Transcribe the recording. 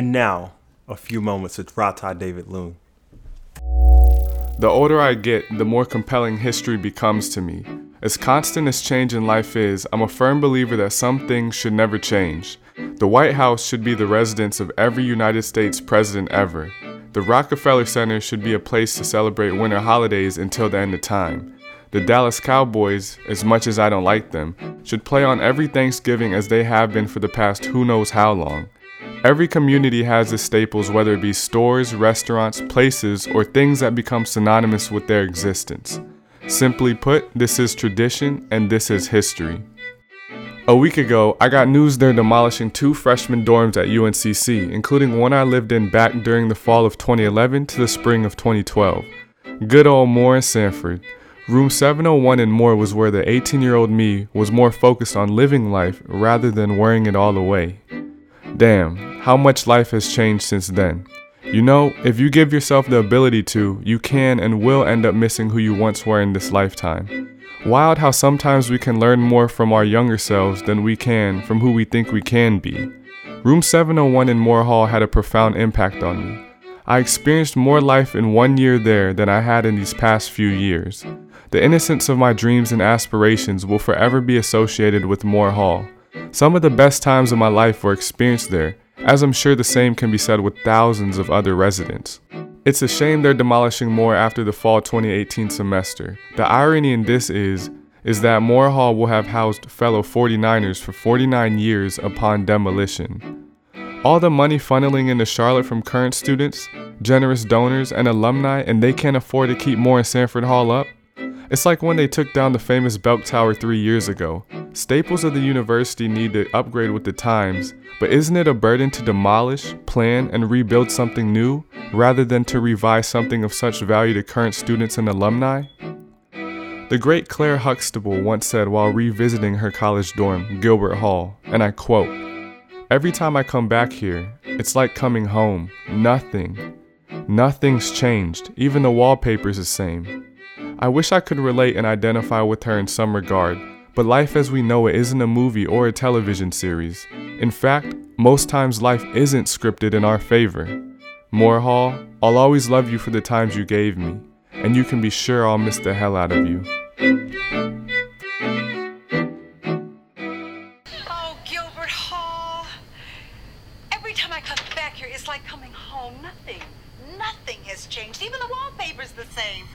And now, a few moments with Ratha David Loun. The older I get, the more compelling history becomes to me. As constant as change in life is, I'm a firm believer that some things should never change. The White House should be the residence of every United States president ever. The Rockefeller Center should be a place to celebrate winter holidays until the end of time. The Dallas Cowboys, as much as I don't like them, should play on every Thanksgiving as they have been for the past who knows how long. Every community has its staples, whether it be stores, restaurants, places, or things that become synonymous with their existence. Simply put, this is tradition and this is history. A week ago, I got news they're demolishing two freshman dorms at UNCC, including one I lived in back during the fall of 2011 to the spring of 2012. Good old Moore and Sanford. Room 701 and Moore was where the 18 year old me was more focused on living life rather than wearing it all away. Damn, how much life has changed since then. You know, if you give yourself the ability to, you can and will end up missing who you once were in this lifetime. Wild how sometimes we can learn more from our younger selves than we can from who we think we can be. Room 701 in Moore Hall had a profound impact on me. I experienced more life in one year there than I had in these past few years. The innocence of my dreams and aspirations will forever be associated with Moore Hall. Some of the best times of my life were experienced there, as I'm sure the same can be said with thousands of other residents. It's a shame they're demolishing Moore after the fall 2018 semester. The irony in this is is that Moore Hall will have housed fellow 49ers for 49 years upon demolition. All the money funneling into Charlotte from current students, generous donors, and alumni, and they can't afford to keep Moore and Sanford Hall up? It's like when they took down the famous Belk Tower three years ago. Staples of the university need to upgrade with the times, but isn't it a burden to demolish, plan, and rebuild something new rather than to revise something of such value to current students and alumni? The great Claire Huxtable once said while revisiting her college dorm, Gilbert Hall, and I quote, Every time I come back here, it's like coming home. Nothing. Nothing's changed. Even the wallpaper's the same. I wish I could relate and identify with her in some regard, but life as we know it isn't a movie or a television series. In fact, most times life isn't scripted in our favor. Moore Hall, I'll always love you for the times you gave me, and you can be sure I'll miss the hell out of you. Oh, Gilbert Hall. Every time I come back here, it's like coming home. Nothing, nothing has changed. Even the wallpaper's the same.